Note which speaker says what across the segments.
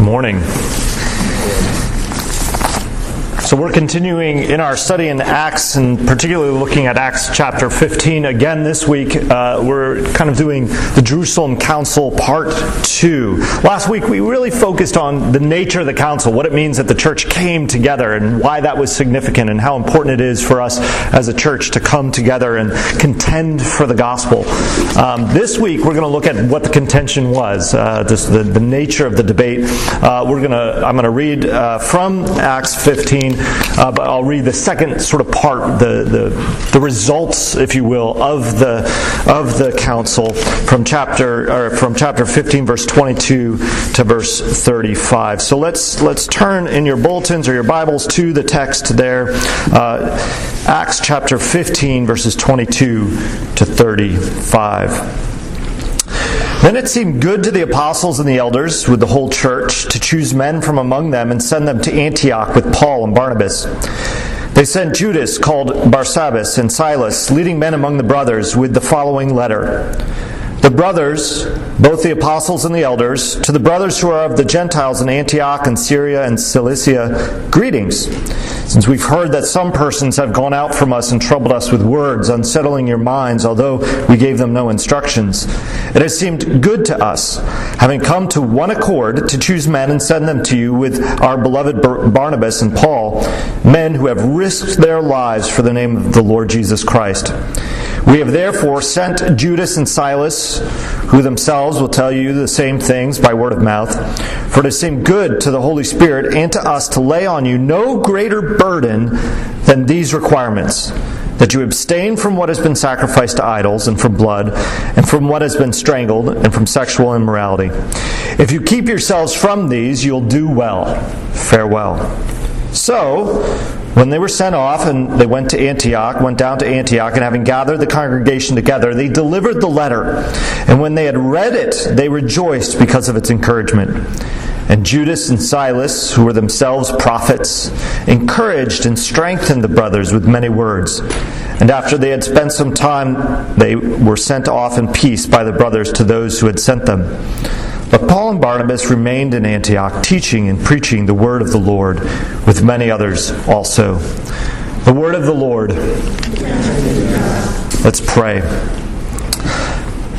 Speaker 1: morning. So, we're continuing in our study in Acts and particularly looking at Acts chapter 15. Again, this week, uh, we're kind of doing the Jerusalem Council part two. Last week, we really focused on the nature of the council, what it means that the church came together, and why that was significant, and how important it is for us as a church to come together and contend for the gospel. Um, this week, we're going to look at what the contention was, uh, this, the, the nature of the debate. Uh, we're going to, I'm going to read uh, from Acts 15. Uh, but I'll read the second sort of part, the, the, the results, if you will, of the of the council from chapter or from chapter 15, verse 22 to verse 35. So let's let's turn in your bulletins or your Bibles to the text there, uh, Acts chapter 15, verses 22 to 35. Then it seemed good to the apostles and the elders with the whole church to choose men from among them and send them to Antioch with Paul and Barnabas. They sent Judas, called Barsabbas, and Silas, leading men among the brothers, with the following letter. The brothers, both the apostles and the elders, to the brothers who are of the Gentiles in Antioch and Syria and Cilicia, greetings. Since we've heard that some persons have gone out from us and troubled us with words, unsettling your minds, although we gave them no instructions, it has seemed good to us, having come to one accord, to choose men and send them to you with our beloved Barnabas and Paul, men who have risked their lives for the name of the Lord Jesus Christ. We have therefore sent Judas and Silas, who themselves will tell you the same things by word of mouth, for it seemed good to the Holy Spirit and to us to lay on you no greater burden than these requirements that you abstain from what has been sacrificed to idols, and from blood, and from what has been strangled, and from sexual immorality. If you keep yourselves from these, you'll do well. Farewell. So, when they were sent off and they went to Antioch, went down to Antioch, and having gathered the congregation together, they delivered the letter. And when they had read it, they rejoiced because of its encouragement. And Judas and Silas, who were themselves prophets, encouraged and strengthened the brothers with many words. And after they had spent some time, they were sent off in peace by the brothers to those who had sent them. But Paul and Barnabas remained in Antioch, teaching and preaching the word of the Lord with many others also. The word of the Lord. Let's pray.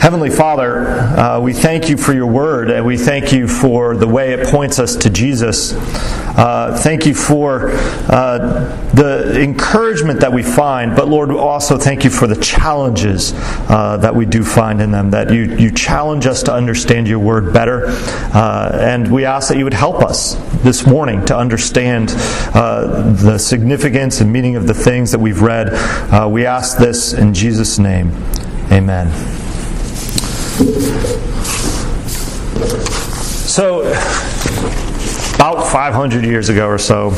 Speaker 1: Heavenly Father, uh, we thank you for your word and we thank you for the way it points us to Jesus. Uh, thank you for uh, the encouragement that we find, but Lord, also thank you for the challenges uh, that we do find in them, that you, you challenge us to understand your word better. Uh, and we ask that you would help us this morning to understand uh, the significance and meaning of the things that we've read. we ask this in Jesus' name. Amen. So, about 500 years ago or so,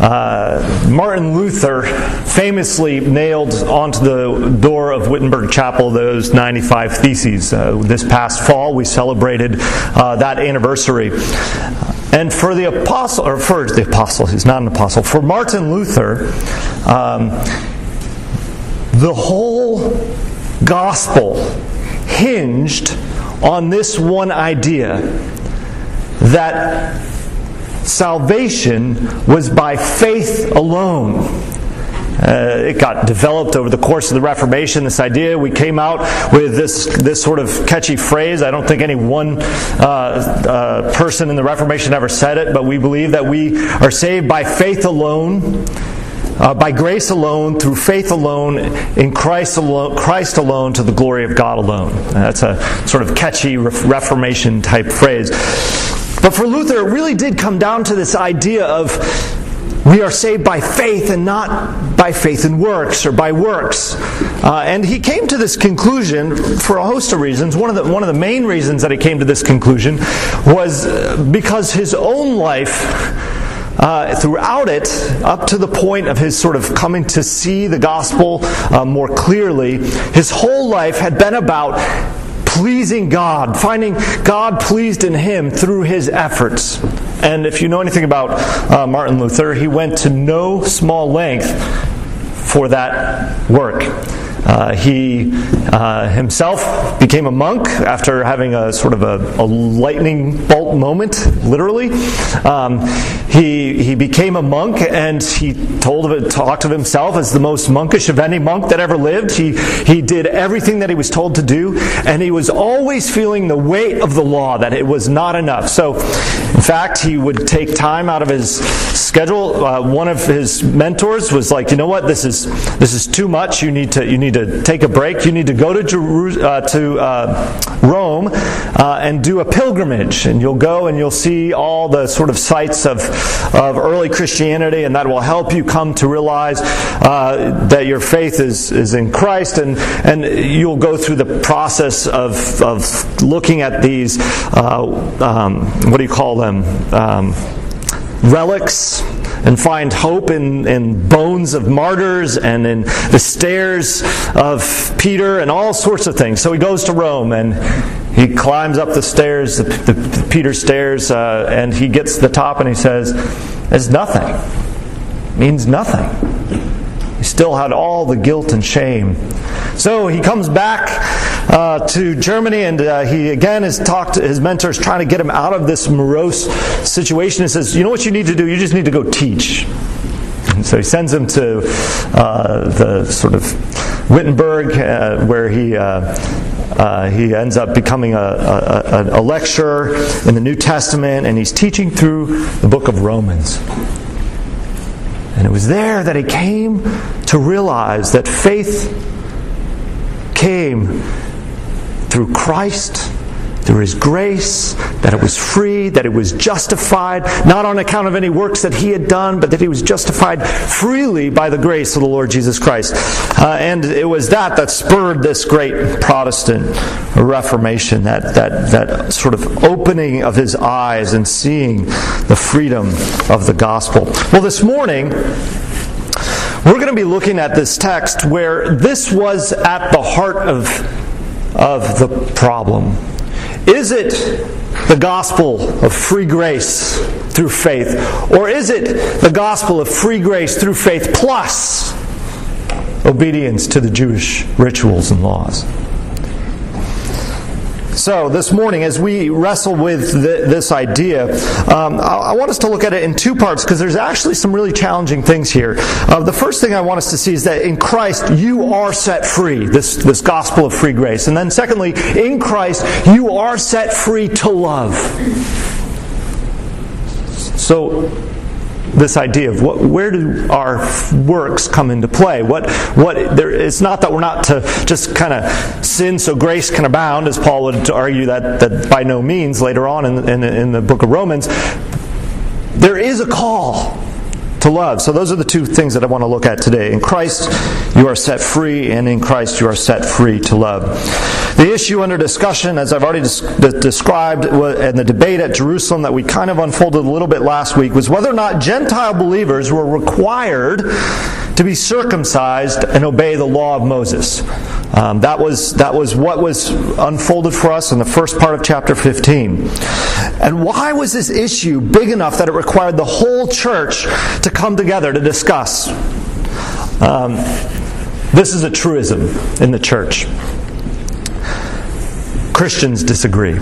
Speaker 1: uh, Martin Luther famously nailed onto the door of Wittenberg Chapel those 95 Theses. Uh, this past fall, we celebrated uh, that anniversary. And for the apostle, or for the apostle, he's not an apostle, for Martin Luther, um, the whole gospel hinged on this one idea that salvation was by faith alone. Uh, it got developed over the course of the Reformation. This idea, we came out with this this sort of catchy phrase. I don't think any one uh, uh, person in the Reformation ever said it, but we believe that we are saved by faith alone uh, by grace alone, through faith alone, in Christ alone, Christ alone, to the glory of God alone. That's a sort of catchy Reformation type phrase. But for Luther, it really did come down to this idea of we are saved by faith and not by faith in works or by works. Uh, and he came to this conclusion for a host of reasons. One of, the, one of the main reasons that he came to this conclusion was because his own life uh, throughout it, up to the point of his sort of coming to see the gospel uh, more clearly, his whole life had been about pleasing God, finding God pleased in him through his efforts. And if you know anything about uh, Martin Luther, he went to no small length for that work. Uh, he uh, himself became a monk after having a sort of a, a lightning bolt moment, literally. Um, he, he became a monk and he told of it, talked of himself as the most monkish of any monk that ever lived. He, he did everything that he was told to do, and he was always feeling the weight of the law, that it was not enough. So, fact, he would take time out of his schedule. Uh, one of his mentors was like, you know what, this is, this is too much. You need to, you need to take a break. You need to go to, Jeru- uh, to uh, Rome uh, and do a pilgrimage. And you'll go and you'll see all the sort of sites of, of early Christianity, and that will help you come to realize uh, that your faith is, is in Christ. And, and you'll go through the process of, of looking at these, uh, um, what do you call them? Um, relics and find hope in, in bones of martyrs and in the stairs of Peter and all sorts of things. So he goes to Rome and he climbs up the stairs, the, the, the Peter stairs, uh, and he gets to the top and he says, It's nothing. It means nothing. He still had all the guilt and shame. So he comes back uh, to Germany, and uh, he again has talked to his mentors, trying to get him out of this morose situation. He says, "You know what you need to do? You just need to go teach." So he sends him to uh, the sort of Wittenberg, uh, where he. Uh, uh, he ends up becoming a, a, a lecturer in the New Testament, and he's teaching through the book of Romans. And it was there that he came to realize that faith came through Christ, through His grace, that it was free, that it was justified, not on account of any works that He had done, but that He was justified freely by the grace of the Lord Jesus Christ. Uh, and it was that that spurred this great Protestant Reformation, that, that, that sort of opening of his eyes and seeing the freedom of the gospel. Well, this morning, we're going to be looking at this text where this was at the heart of of the problem? Is it the gospel of free grace through faith? Or is it the gospel of free grace through faith plus obedience to the Jewish rituals and laws? So, this morning, as we wrestle with the, this idea, um, I, I, want us to look at it in two parts because there's actually some really challenging things here. Uh, the first thing I want us to see is that in Christ, you are set free, this, this gospel of free grace. And then, secondly, in Christ, you are set free to love. So, this idea of what, where do our works come into play? What, what, there, it's not that we're not to just kind of sin so grace can abound, as Paul would argue that, that by no means later on in, in, in the book of Romans. There is a call to love. So those are the two things that I want to look at today. In Christ, you are set free, and in Christ, you are set free to love. The issue under discussion, as I've already des- described in the debate at Jerusalem that we kind of unfolded a little bit last week, was whether or not Gentile believers were required to be circumcised and obey the law of Moses. Um, that was that was what was unfolded for us in the first part of chapter 15. And why was this issue big enough that it required the whole church to come together to discuss? Um, this is a truism in the church. Christians disagree.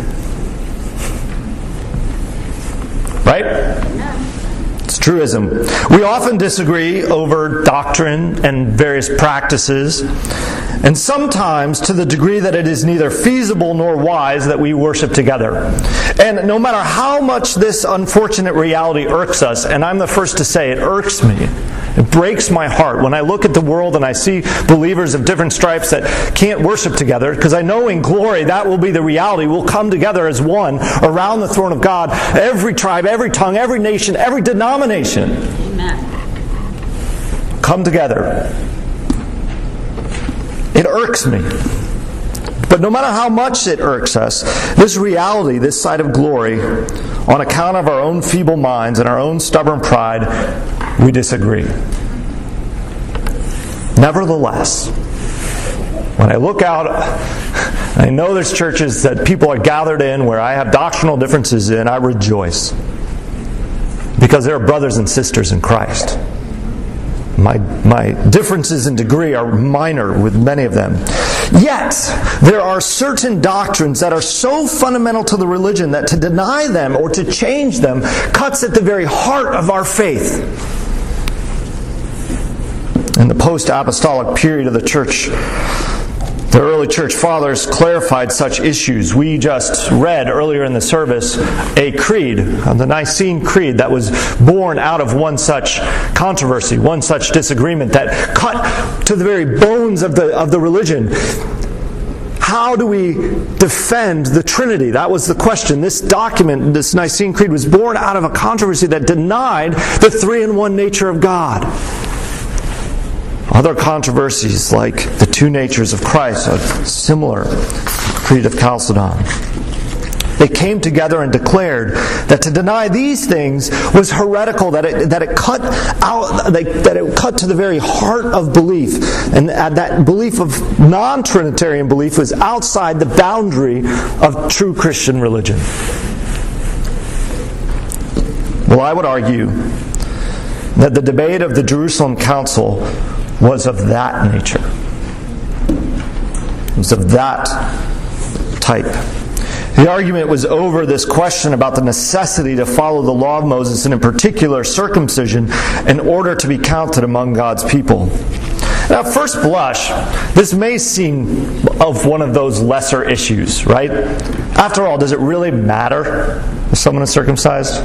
Speaker 1: Right? It's truism. We often disagree over doctrine and various practices, and sometimes to the degree that it is neither feasible nor wise that we worship together. And no matter how much this unfortunate reality irks us, and I'm the first to say it irks me, it breaks my heart when I look at the world and I see believers of different stripes that can't worship together, because I know in glory that will be the reality. We'll come together as one around the throne of God, every tribe, every tongue, every nation, every denomination. Amen. Come together. It irks me. But no matter how much it irks us, this reality, this side of glory, on account of our own feeble minds and our own stubborn pride, we disagree. Nevertheless, when I look out, I know there's churches that people are gathered in where I have doctrinal differences in, I rejoice. Because they are brothers and sisters in Christ. My, my differences in degree are minor with many of them. Yet, there are certain doctrines that are so fundamental to the religion that to deny them or to change them cuts at the very heart of our faith. In the post apostolic period of the church, the early church fathers clarified such issues. We just read earlier in the service a creed, the Nicene Creed, that was born out of one such controversy, one such disagreement that cut to the very bones of the, of the religion. How do we defend the Trinity? That was the question. This document, this Nicene Creed, was born out of a controversy that denied the three in one nature of God. Other controversies, like the two natures of Christ, are similar. Creed of Chalcedon. They came together and declared that to deny these things was heretical, that it, that it cut out, that it cut to the very heart of belief, and that belief of non-Trinitarian belief was outside the boundary of true Christian religion. Well, I would argue that the debate of the Jerusalem Council was of that nature. It was of that type. The argument was over this question about the necessity to follow the law of Moses, and in particular circumcision, in order to be counted among God's people. Now, at first blush, this may seem of one of those lesser issues, right? After all, does it really matter if someone is circumcised?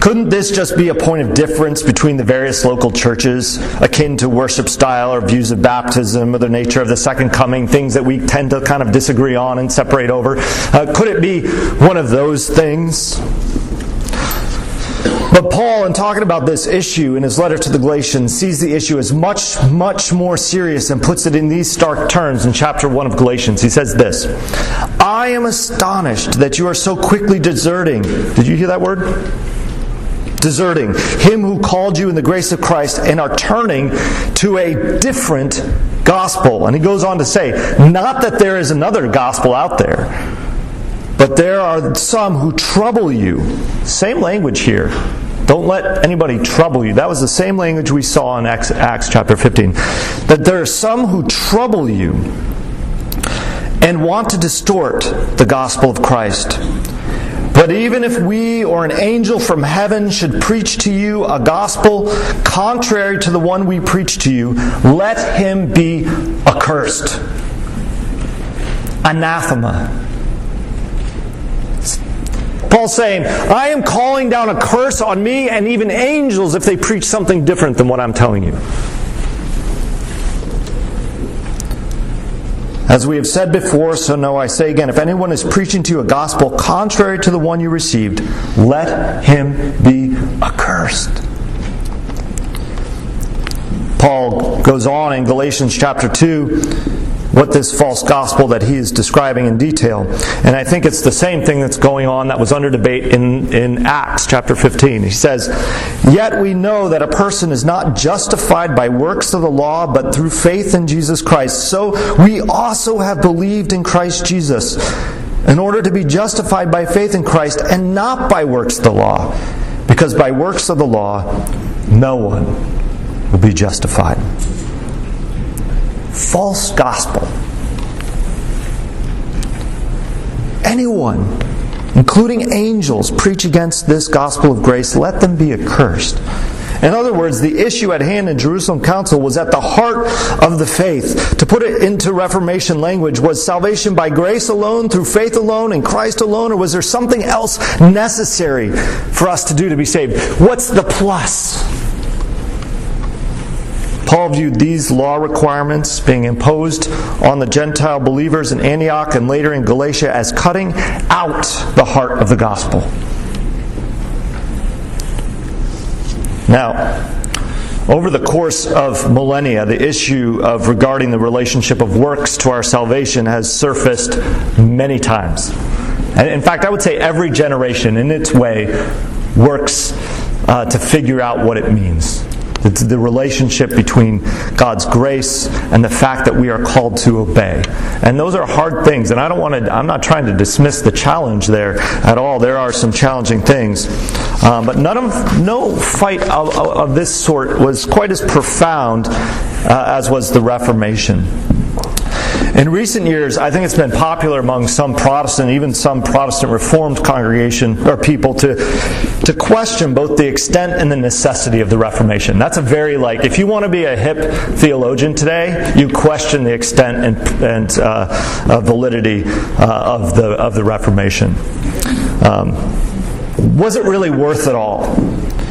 Speaker 1: Couldn't this just be a point of difference between the various local churches, akin to worship style or views of baptism or the nature of the second coming, things that we tend to kind of disagree on and separate over? Uh, could it be one of those things? But Paul, in talking about this issue in his letter to the Galatians, sees the issue as much, much more serious and puts it in these stark terms in chapter 1 of Galatians. He says this I am astonished that you are so quickly deserting. Did you hear that word? Deserting him who called you in the grace of Christ and are turning to a different gospel. And he goes on to say, not that there is another gospel out there, but there are some who trouble you. Same language here. Don't let anybody trouble you. That was the same language we saw in Acts, Acts chapter 15. That there are some who trouble you and want to distort the gospel of Christ. But even if we or an angel from heaven should preach to you a gospel contrary to the one we preach to you, let him be accursed. Anathema. Paul's saying, I am calling down a curse on me and even angels if they preach something different than what I'm telling you. As we have said before, so now I say again if anyone is preaching to you a gospel contrary to the one you received, let him be accursed. Paul goes on in Galatians chapter 2 what this false gospel that he is describing in detail. And I think it's the same thing that's going on that was under debate in, in Acts chapter 15. He says, Yet we know that a person is not justified by works of the law, but through faith in Jesus Christ. So we also have believed in Christ Jesus in order to be justified by faith in Christ and not by works of the law. Because by works of the law, no one will be justified false gospel. Anyone, including angels, preach against this gospel of grace, let them be accursed. In other words, the issue at hand in Jerusalem Council was at the heart of the faith. To put it into Reformation language, was salvation by grace alone, through faith alone, in Christ alone, or was there something else necessary for us to do to be saved? What's the plus? Paul viewed these law requirements being imposed on the Gentile believers in Antioch and later in Galatia as cutting out the heart of the gospel. Now, over the course of millennia, the issue of regarding the relationship of works to our salvation has surfaced many times. And in fact, I would say every generation, in its way, works uh, to figure out what it means. The, the relationship between God's grace and the fact that we are called to obey. And those are hard things. And I don't want to, I'm not trying to dismiss the challenge there at all. There are some challenging things. Um, but none of, no fight of, of, this sort was quite as profound uh, as was the Reformation. In recent years, I think it's been popular among some Protestant, even some Protestant Reformed congregation or people to, to question both the extent and the necessity of the Reformation. That's a very like, if you want to be a hip theologian today, you question the extent and, and uh, validity uh, of, the, of the Reformation. Um, was it really worth it all?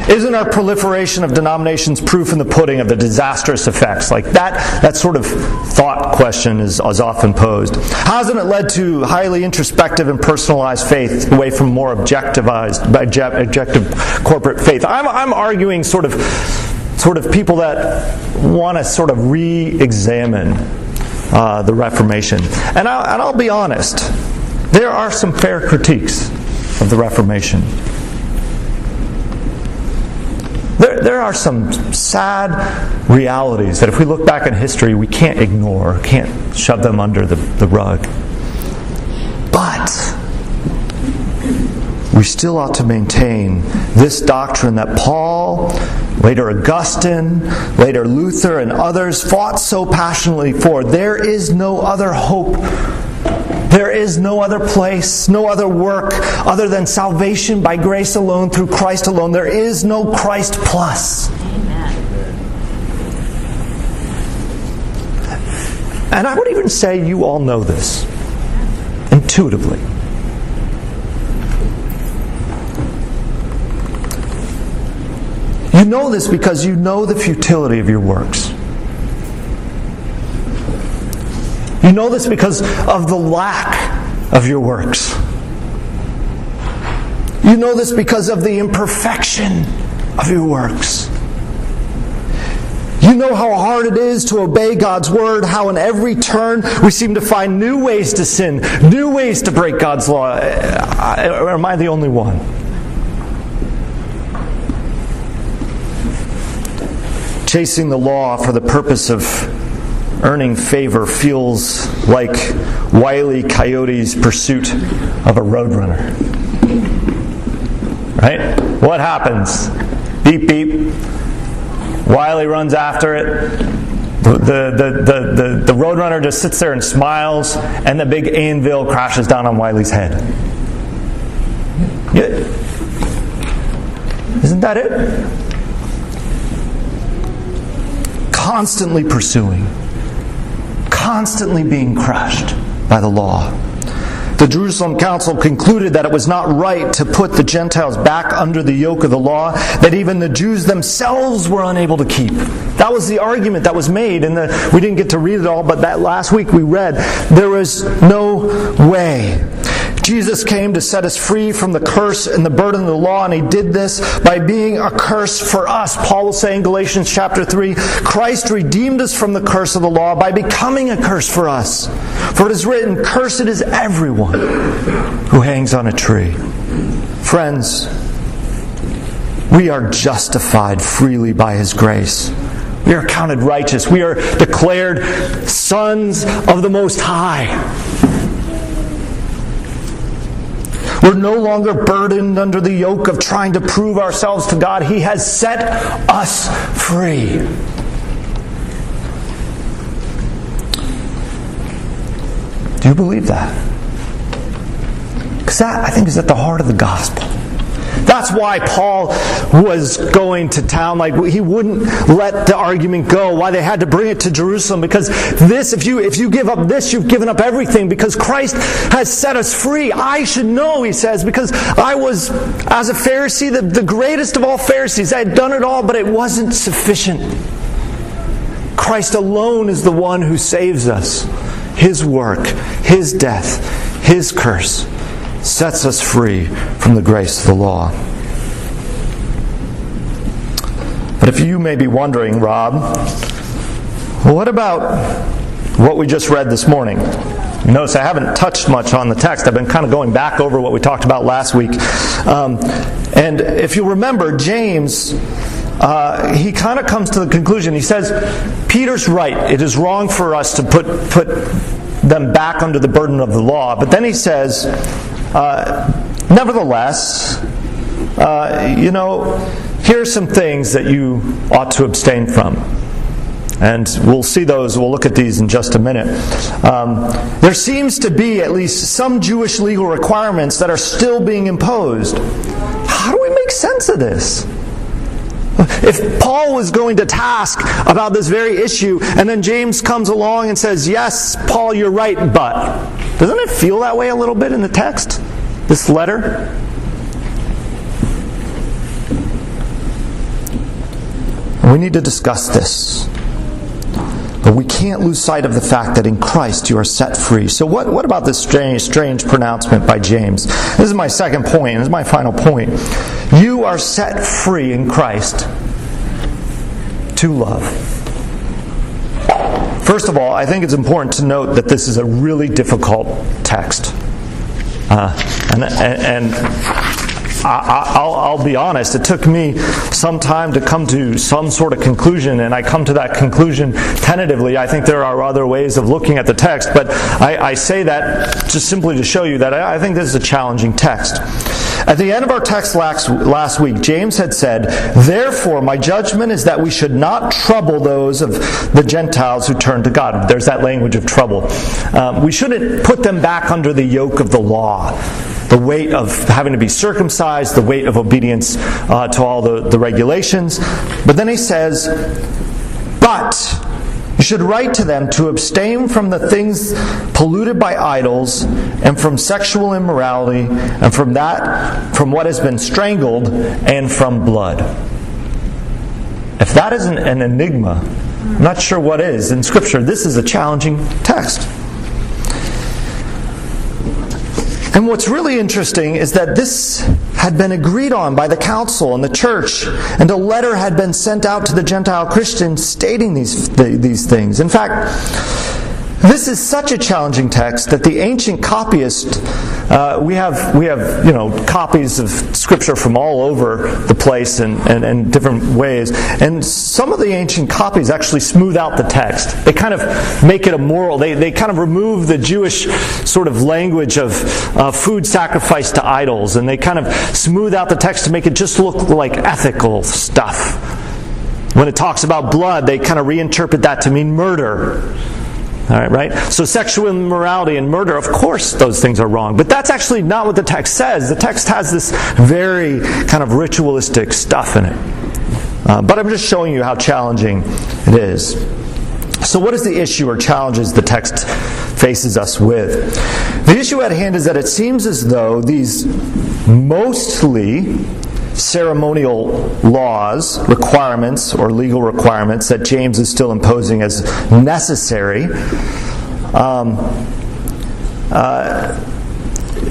Speaker 1: Isn't our proliferation of denominations proof in the pudding of the disastrous effects? Like that, that sort of thought question is, is often posed. Hasn't it led to highly introspective and personalized faith away from more objectivized, objective corporate faith? I'm, I'm arguing sort of, sort of people that want to sort of re-examine uh, the Reformation. And, I, and I'll be honest, there are some fair critiques of the Reformation. There, there are some sad realities that if we look back in history, we can't ignore, can't shove them under the, the rug. But we still ought to maintain this doctrine that Paul, later Augustine, later Luther, and others fought so passionately for. There is no other hope there is no other place, no other work other than salvation by grace alone, through Christ alone. There is no Christ plus. Amen. And I would even say you all know this intuitively. You know this because you know the futility of your works. You know this because of the lack of your works. You know this because of the imperfection of your works. You know how hard it is to obey God's word, how in every turn we seem to find new ways to sin, new ways to break God's law. Or am I the only one? Chasing the law for the purpose of earning favor feels like Wiley Coyote's pursuit of a roadrunner. Right? What happens? Beep, beep. Wiley runs after it. The, the, the, the, the, roadrunner just sits there and smiles, and the big anvil crashes down on Wile E.'s head. Yeah. Isn't that it? Constantly pursuing constantly being crushed by the law. The Jerusalem Council concluded that it was not right to put the Gentiles back under the yoke of the law that even the Jews themselves were unable to keep. That was the argument that was made, and we didn't get to read it all, but that last week we read there was no way Jesus came to set us free from the curse and the burden of the law, and he did this by being a curse for us. Paul will say in Galatians chapter 3 Christ redeemed us from the curse of the law by becoming a curse for us. For it is written, Cursed is everyone who hangs on a tree. Friends, we are justified freely by his grace. We are counted righteous. We are declared sons of the Most High. We're no longer burdened under the yoke of trying to prove ourselves to God. He has set us free. Do you believe that? Because that, I think, is at the heart of the gospel. That's why Paul was going to town. Like he wouldn't let the argument go. Why they had to bring it to Jerusalem because this, if you if you give up this, you've given up everything. Because Christ has set us free. I should know, he says, because I was as a Pharisee, the, the greatest of all Pharisees. I had done it all, but it wasn't sufficient. Christ alone is the one who saves us. His work, His death, His curse sets us free from the grace of the law. But if you may be wondering, Rob, what about what we just read this morning? You notice I haven't touched much on the text. I've been kind of going back over what we talked about last week. Um, and if you remember, James uh, he kind of comes to the conclusion. He says, Peter's right. It is wrong for us to put, put them back under the burden of the law. But then he says, uh, nevertheless, uh, you know, here are some things that you ought to abstain from. And we'll see those, we'll look at these in just a minute. Um, there seems to be at least some Jewish legal requirements that are still being imposed. How do we make sense of this? If Paul was going to task about this very issue, and then James comes along and says, Yes, Paul, you're right, but. Doesn't it feel that way a little bit in the text? This letter? We need to discuss this. But we can't lose sight of the fact that in Christ you are set free. So, what, what about this strange, strange pronouncement by James? This is my second point. This is my final point. You are set free in Christ to love. First of all, I think it's important to note that this is a really difficult text. Uh, and, and, and I, will be honest, it took me some time to come to some sort of conclusion, and I come to that conclusion tentatively. I think there are other ways of looking at the text, but I, I say that just simply to show you that I, I think this is a challenging text. At the end of our text last, week, James had said, Therefore, my judgment is that we should not trouble those of the Gentiles who turn to God. There's that language of trouble. Um, we shouldn't put them back under the yoke of the law the weight of having to be circumcised, the weight of obedience uh, to all the, the regulations. But then he says, But you should write to them to abstain from the things polluted by idols and from sexual immorality and from that from what has been strangled and from blood. If that isn't an enigma, I'm not sure what is. In Scripture, this is a challenging text. And what's really interesting is that this had been agreed on by the council and the church, and a letter had been sent out to the Gentile Christians stating these, these things. In fact, this is such a challenging text that the ancient copyist, uh, we have we have you know copies of scripture from all over the place and, and, and different ways, and some of the ancient copies actually smooth out the text. They kind of make it a moral. They they kind of remove the Jewish sort of language of uh, food sacrificed to idols, and they kind of smooth out the text to make it just look like ethical stuff. When it talks about blood, they kind of reinterpret that to mean murder. All right, right? So sexual immorality and murder, of course, those things are wrong. But that's actually not what the text says. The text has this very kind of ritualistic stuff in it. Uh, but I'm just showing you how challenging it is. So, what is the issue or challenges the text faces us with? The issue at hand is that it seems as though these mostly ceremonial laws, requirements, or legal requirements that James is still imposing as necessary. Um, uh,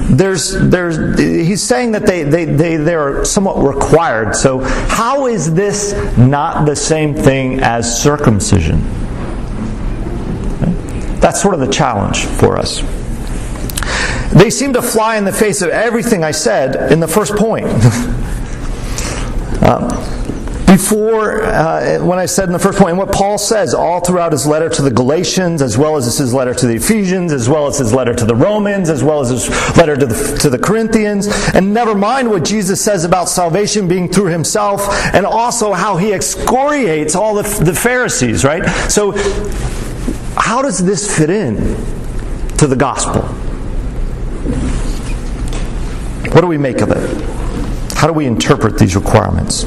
Speaker 1: there's, there's, he's saying that they, they, they, they're somewhat required. So, how is this not the same thing as circumcision? That's sort of the challenge for us. They seem to fly in the face of everything I said in the first point. Um, before, uh, when I said in the first point, and what Paul says all throughout his letter to the Galatians, as well as his letter to the Ephesians, as well as his letter to the Romans, as well as his letter to the, to the Corinthians, and never mind what Jesus says about salvation being through himself, and also how he excoriates all the, the Pharisees, right? So, how does this fit in to the gospel? What do we make of it? How do we interpret these requirements?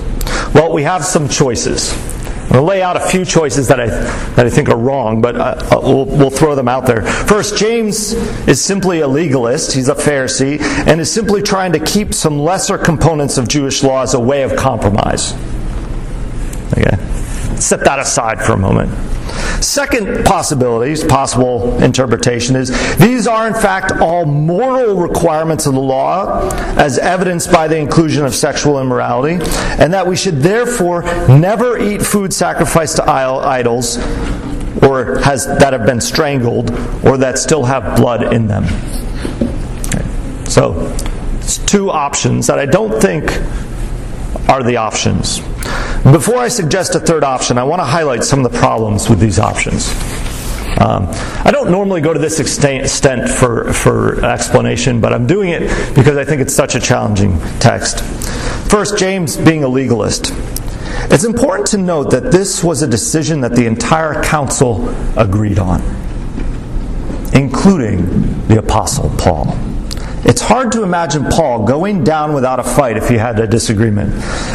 Speaker 1: Well, we have some choices. I'm going to lay out a few choices that I, that I think are wrong, but uh, uh, we'll, we'll throw them out there. First, James is simply a legalist. He's a Pharisee and is simply trying to keep some lesser components of Jewish law as a way of compromise. Okay? Set that aside for a moment. Second possibility, possible interpretation is these are in fact all moral requirements of the law, as evidenced by the inclusion of sexual immorality, and that we should therefore never eat food sacrificed to idols or has that have been strangled or that still have blood in them. So, it's two options that I don't think are the options. Before I suggest a third option, I want to highlight some of the problems with these options. Um, I don't normally go to this extent for, for explanation, but I'm doing it because I think it's such a challenging text. First, James being a legalist. It's important to note that this was a decision that the entire council agreed on, including the Apostle Paul. It's hard to imagine Paul going down without a fight if he had a disagreement.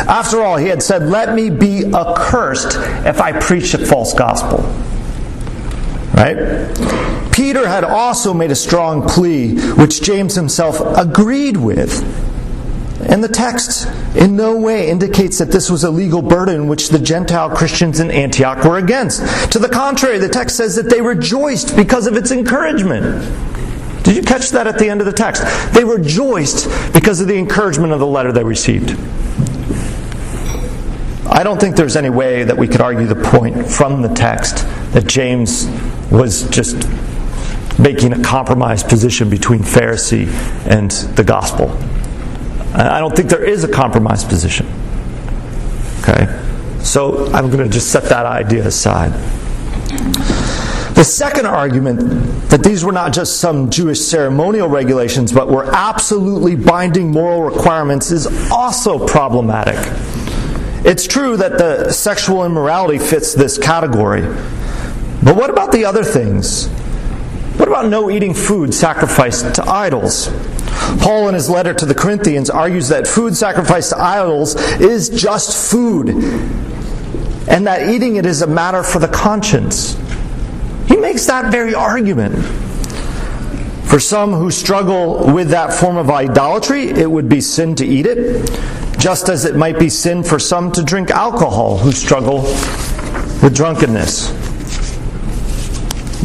Speaker 1: After all, he had said, Let me be accursed if I preach a false gospel. Right? Peter had also made a strong plea, which James himself agreed with. And the text in no way indicates that this was a legal burden which the Gentile Christians in Antioch were against. To the contrary, the text says that they rejoiced because of its encouragement. Did you catch that at the end of the text? They rejoiced because of the encouragement of the letter they received. I don't think there's any way that we could argue the point from the text that James was just making a compromised position between Pharisee and the gospel. I don't think there is a compromised position. Okay? So I'm going to just set that idea aside. The second argument that these were not just some Jewish ceremonial regulations, but were absolutely binding moral requirements is also problematic. It's true that the sexual immorality fits this category. But what about the other things? What about no eating food sacrificed to idols? Paul, in his letter to the Corinthians, argues that food sacrificed to idols is just food, and that eating it is a matter for the conscience. He makes that very argument. For some who struggle with that form of idolatry, it would be sin to eat it, just as it might be sin for some to drink alcohol who struggle with drunkenness.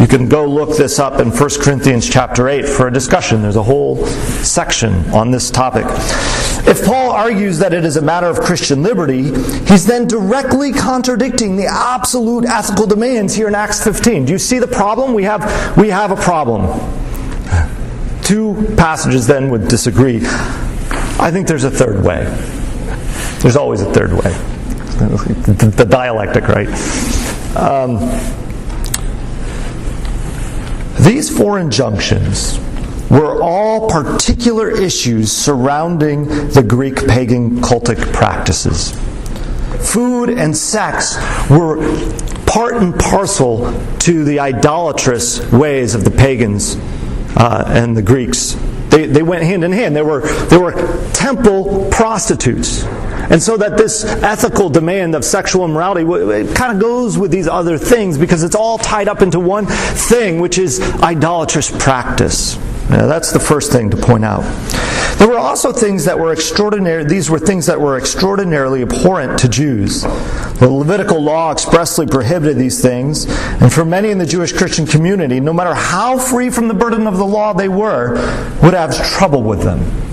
Speaker 1: You can go look this up in 1 Corinthians chapter 8 for a discussion. There's a whole section on this topic. If Paul argues that it is a matter of Christian liberty, he's then directly contradicting the absolute ethical demands here in Acts 15. Do you see the problem? We have, we have a problem. Two passages then would disagree. I think there's a third way. There's always a third way. The dialectic, right? Um, these four injunctions were all particular issues surrounding the Greek pagan cultic practices. Food and sex were part and parcel to the idolatrous ways of the pagans uh, and the Greeks. They, they went hand in hand. There were, they were temple prostitutes. And so that this ethical demand of sexual immorality it kind of goes with these other things because it's all tied up into one thing, which is idolatrous practice. Now, that's the first thing to point out. There were also things that were extraordinary, these were things that were extraordinarily abhorrent to Jews. The Levitical law expressly prohibited these things, and for many in the Jewish Christian community, no matter how free from the burden of the law they were, would have trouble with them.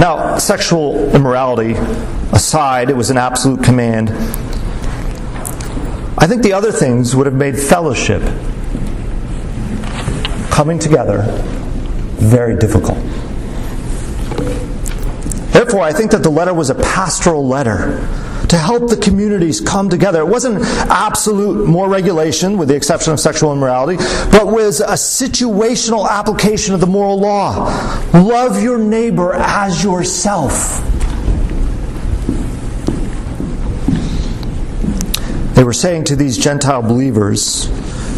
Speaker 1: Now, sexual immorality aside, it was an absolute command. I think the other things would have made fellowship, coming together, very difficult. Therefore, I think that the letter was a pastoral letter to help the communities come together. It wasn't absolute more regulation, with the exception of sexual immorality, but was a situational application of the moral law. Love your neighbor as yourself. They were saying to these Gentile believers,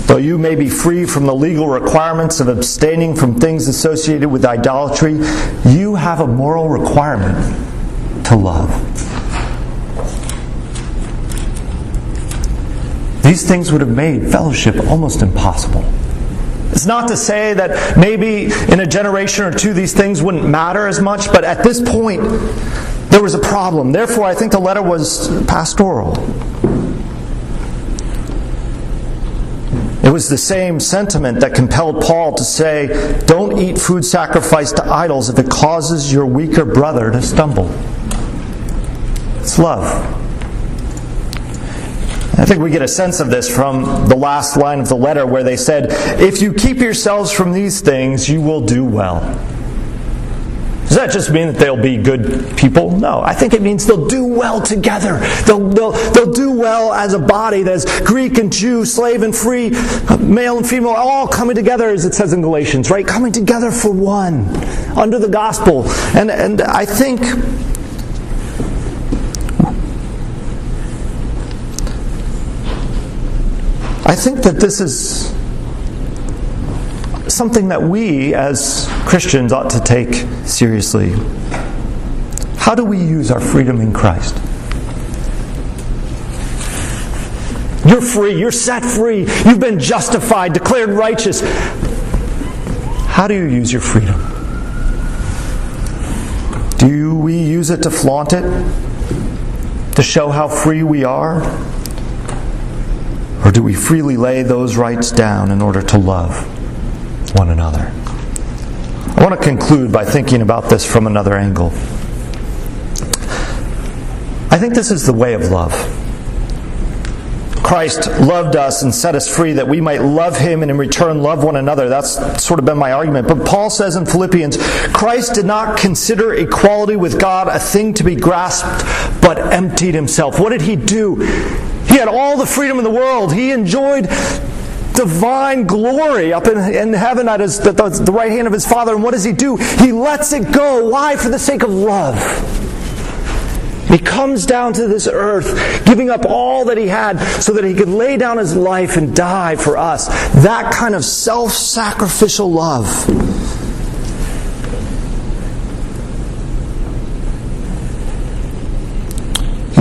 Speaker 1: Though you may be free from the legal requirements of abstaining from things associated with idolatry, you have a moral requirement to love. These things would have made fellowship almost impossible. It's not to say that maybe in a generation or two these things wouldn't matter as much, but at this point there was a problem. Therefore, I think the letter was pastoral. It was the same sentiment that compelled Paul to say, Don't eat food sacrificed to idols if it causes your weaker brother to stumble. It's love. I think we get a sense of this from the last line of the letter where they said, If you keep yourselves from these things, you will do well. Does that just mean that they'll be good people? No. I think it means they'll do well together. They'll, they'll, they'll do well as a body that's Greek and Jew, slave and free, male and female, all coming together, as it says in Galatians, right? Coming together for one under the gospel. And, and I think. I think that this is something that we as Christians ought to take seriously. How do we use our freedom in Christ? You're free. You're set free. You've been justified, declared righteous. How do you use your freedom? Do we use it to flaunt it? To show how free we are? Or do we freely lay those rights down in order to love? one another. I want to conclude by thinking about this from another angle. I think this is the way of love. Christ loved us and set us free that we might love him and in return love one another. That's sort of been my argument. But Paul says in Philippians, Christ did not consider equality with God a thing to be grasped, but emptied himself. What did he do? Had all the freedom in the world. He enjoyed divine glory up in, in heaven at his, the, the right hand of his Father. And what does he do? He lets it go. Why? For the sake of love. He comes down to this earth, giving up all that he had so that he could lay down his life and die for us. That kind of self sacrificial love.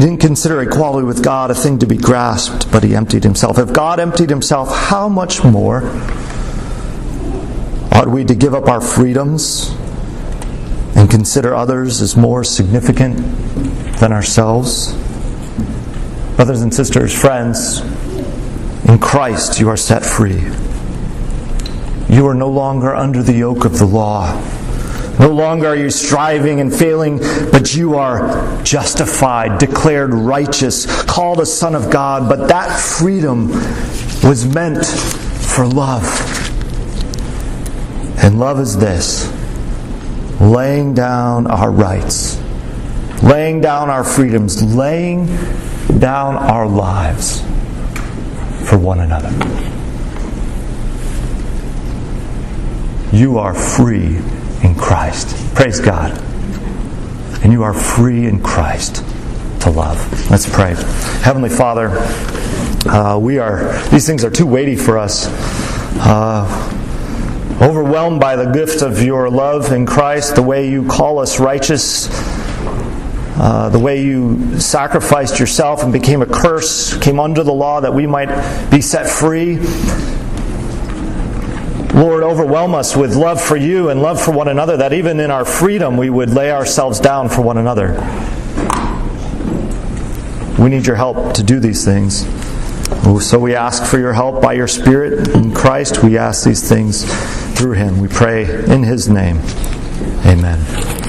Speaker 1: Didn't consider equality with God a thing to be grasped, but he emptied himself. If God emptied himself, how much more ought we to give up our freedoms and consider others as more significant than ourselves? Brothers and sisters, friends, in Christ you are set free. You are no longer under the yoke of the law. No longer are you striving and failing, but you are justified, declared righteous, called a son of God. But that freedom was meant for love. And love is this laying down our rights, laying down our freedoms, laying down our lives for one another. You are free in Christ. Praise God. And you are free in Christ to love. Let's pray. Heavenly Father, uh, we are, these things are too weighty for us. Uh, overwhelmed by the gift of your love in Christ, the way you call us righteous, uh, the way you sacrificed yourself and became a curse, came under the law that we might be set free. Lord, overwhelm us with love for you and love for one another, that even in our freedom we would lay ourselves down for one another. We need your help to do these things. Oh, so we ask for your help by your Spirit in Christ. We ask these things through him. We pray in his name. Amen.